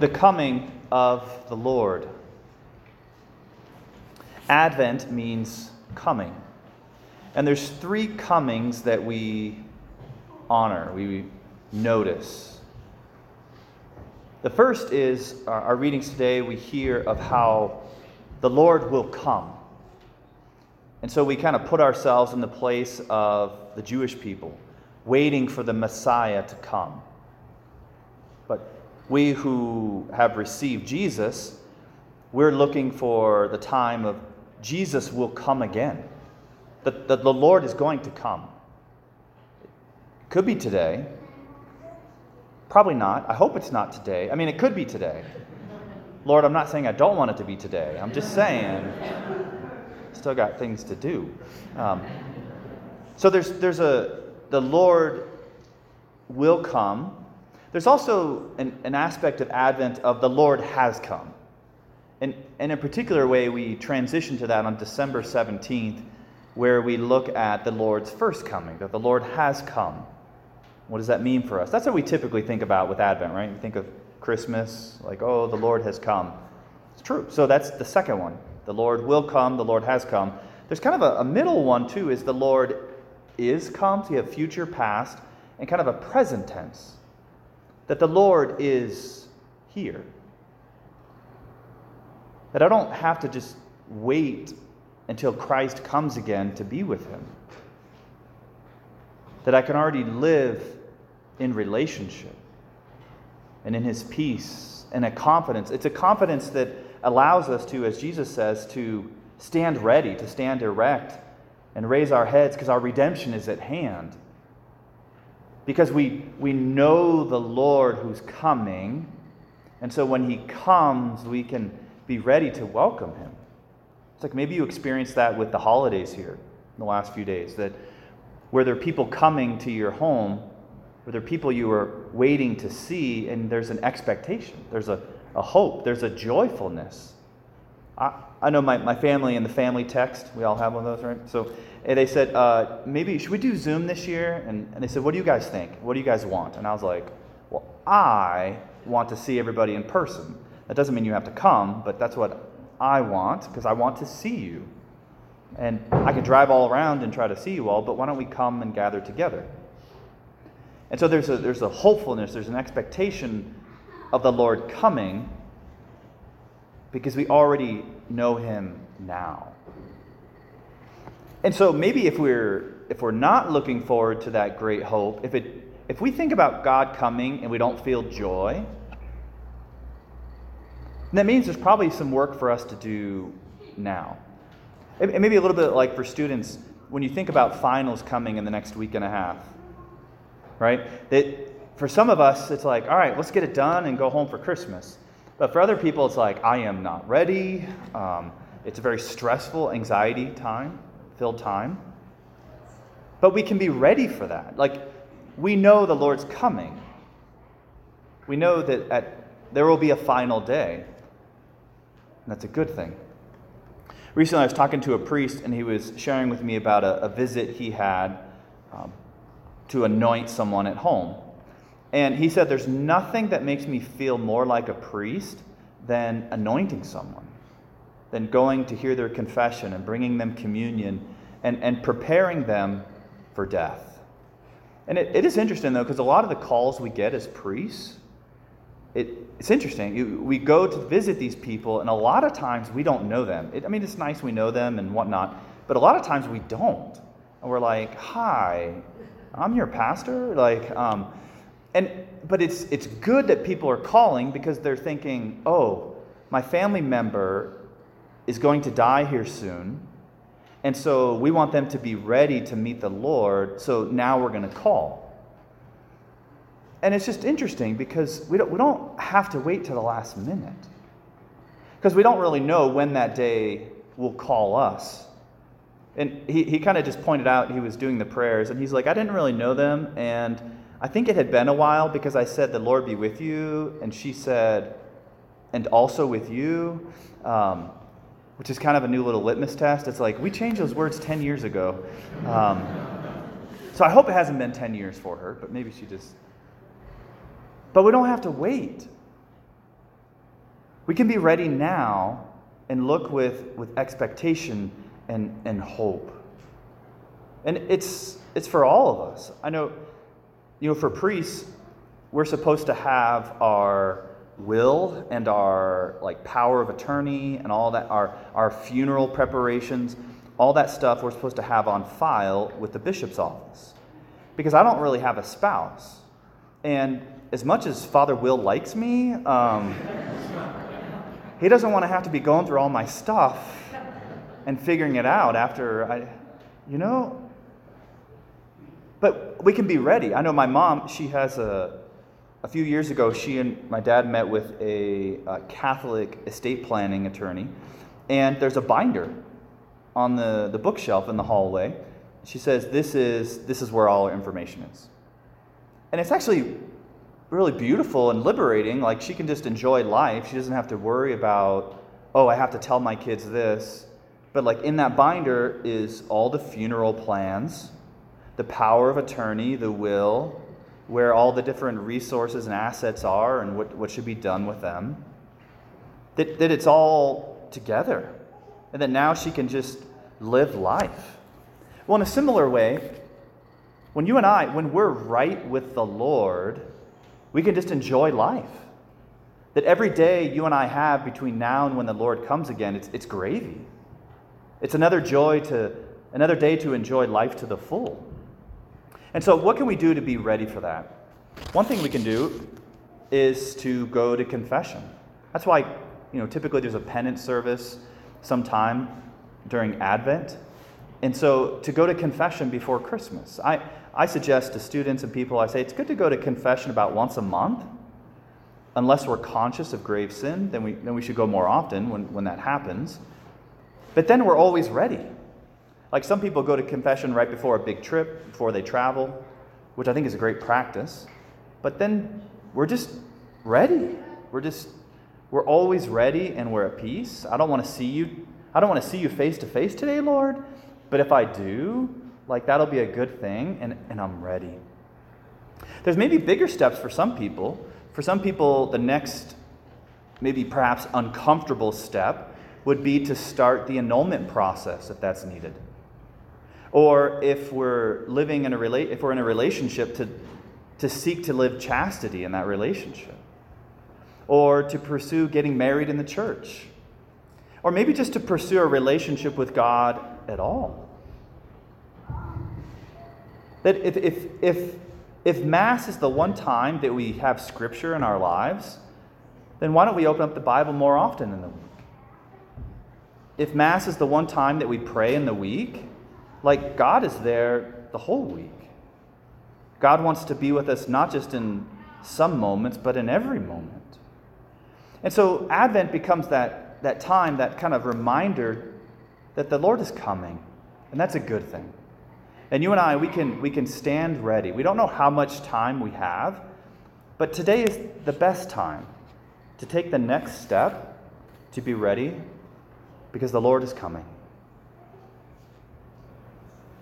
the coming of the Lord. Advent means coming. And there's three comings that we honor, we notice. The first is uh, our readings today, we hear of how the Lord will come. And so we kind of put ourselves in the place of the Jewish people, waiting for the Messiah to come. We who have received Jesus, we're looking for the time of Jesus will come again. That the, the Lord is going to come. Could be today. Probably not. I hope it's not today. I mean, it could be today. Lord, I'm not saying I don't want it to be today. I'm just saying, still got things to do. Um, so there's, there's a, the Lord will come. There's also an, an aspect of Advent of the Lord has come. And, and in a particular way, we transition to that on December 17th, where we look at the Lord's first coming, that the Lord has come. What does that mean for us? That's what we typically think about with Advent, right? We think of Christmas, like, oh, the Lord has come. It's true. So that's the second one. The Lord will come, the Lord has come. There's kind of a, a middle one, too, is the Lord is come. So you have future, past, and kind of a present tense. That the Lord is here. That I don't have to just wait until Christ comes again to be with him. That I can already live in relationship and in his peace and a confidence. It's a confidence that allows us to, as Jesus says, to stand ready, to stand erect and raise our heads because our redemption is at hand. Because we, we know the Lord who's coming. And so when he comes, we can be ready to welcome him. It's like maybe you experienced that with the holidays here in the last few days, that where there are people coming to your home, where there are people you are waiting to see, and there's an expectation, there's a, a hope, there's a joyfulness. I, I know my, my family and the family text, we all have one of those, right? So they said, uh, maybe, should we do Zoom this year? And, and they said, what do you guys think? What do you guys want? And I was like, well, I want to see everybody in person. That doesn't mean you have to come, but that's what I want because I want to see you. And I can drive all around and try to see you all, but why don't we come and gather together? And so there's a, there's a hopefulness, there's an expectation of the Lord coming because we already know him now. And so maybe if we're if we're not looking forward to that great hope, if it if we think about God coming and we don't feel joy, that means there's probably some work for us to do now. And maybe a little bit like for students, when you think about finals coming in the next week and a half, right? That for some of us, it's like, all right, let's get it done and go home for Christmas. But for other people, it's like, I am not ready. Um, it's a very stressful, anxiety time, filled time. But we can be ready for that. Like, we know the Lord's coming. We know that at, there will be a final day. And that's a good thing. Recently, I was talking to a priest, and he was sharing with me about a, a visit he had um, to anoint someone at home. And he said, There's nothing that makes me feel more like a priest than anointing someone, than going to hear their confession and bringing them communion and, and preparing them for death. And it, it is interesting, though, because a lot of the calls we get as priests it, it's interesting. We go to visit these people, and a lot of times we don't know them. It, I mean, it's nice we know them and whatnot, but a lot of times we don't. And we're like, "Hi, I'm your pastor." Like, um, and but it's it's good that people are calling because they're thinking, "Oh, my family member is going to die here soon." And so we want them to be ready to meet the Lord. So now we're going to call. And it's just interesting because we don't, we don't have to wait to the last minute. Because we don't really know when that day will call us. And he, he kind of just pointed out he was doing the prayers, and he's like, I didn't really know them. And I think it had been a while because I said, The Lord be with you. And she said, And also with you. Um, which is kind of a new little litmus test. It's like, we changed those words 10 years ago. Um, so I hope it hasn't been 10 years for her, but maybe she just but we don't have to wait. We can be ready now and look with, with expectation and, and hope. And it's, it's for all of us. I know, you know, for priests, we're supposed to have our will and our like power of attorney and all that, our, our funeral preparations, all that stuff we're supposed to have on file with the bishop's office. Because I don't really have a spouse. And as much as Father Will likes me, um, he doesn't want to have to be going through all my stuff and figuring it out after I, you know. But we can be ready. I know my mom, she has a, a few years ago, she and my dad met with a, a Catholic estate planning attorney, and there's a binder on the, the bookshelf in the hallway. She says, this is, this is where all our information is. And it's actually really beautiful and liberating. Like she can just enjoy life. She doesn't have to worry about, oh, I have to tell my kids this. But like in that binder is all the funeral plans, the power of attorney, the will, where all the different resources and assets are and what, what should be done with them. That, that it's all together. And that now she can just live life. Well, in a similar way, when you and I, when we're right with the Lord, we can just enjoy life. That every day you and I have between now and when the Lord comes again, it's, it's gravy. It's another joy to, another day to enjoy life to the full. And so, what can we do to be ready for that? One thing we can do is to go to confession. That's why, you know, typically there's a penance service sometime during Advent. And so, to go to confession before Christmas, I, I suggest to students and people, I say it's good to go to confession about once a month. Unless we're conscious of grave sin, then we, then we should go more often when, when that happens. But then we're always ready. Like some people go to confession right before a big trip, before they travel, which I think is a great practice. But then we're just ready. We're just, we're always ready and we're at peace. I don't want to see you. I don't want to see you face to face today, Lord. But if I do, like that'll be a good thing and, and I'm ready. There's maybe bigger steps for some people. For some people, the next, maybe perhaps uncomfortable step would be to start the annulment process if that's needed. Or if we're living in a rela- if we're in a relationship to, to seek to live chastity in that relationship. Or to pursue getting married in the church. Or maybe just to pursue a relationship with God at all. That if, if, if, if Mass is the one time that we have Scripture in our lives, then why don't we open up the Bible more often in the week? If Mass is the one time that we pray in the week, like God is there the whole week. God wants to be with us not just in some moments, but in every moment. And so Advent becomes that, that time, that kind of reminder that the Lord is coming. And that's a good thing. And you and I, we can, we can stand ready. We don't know how much time we have, but today is the best time to take the next step to be ready because the Lord is coming.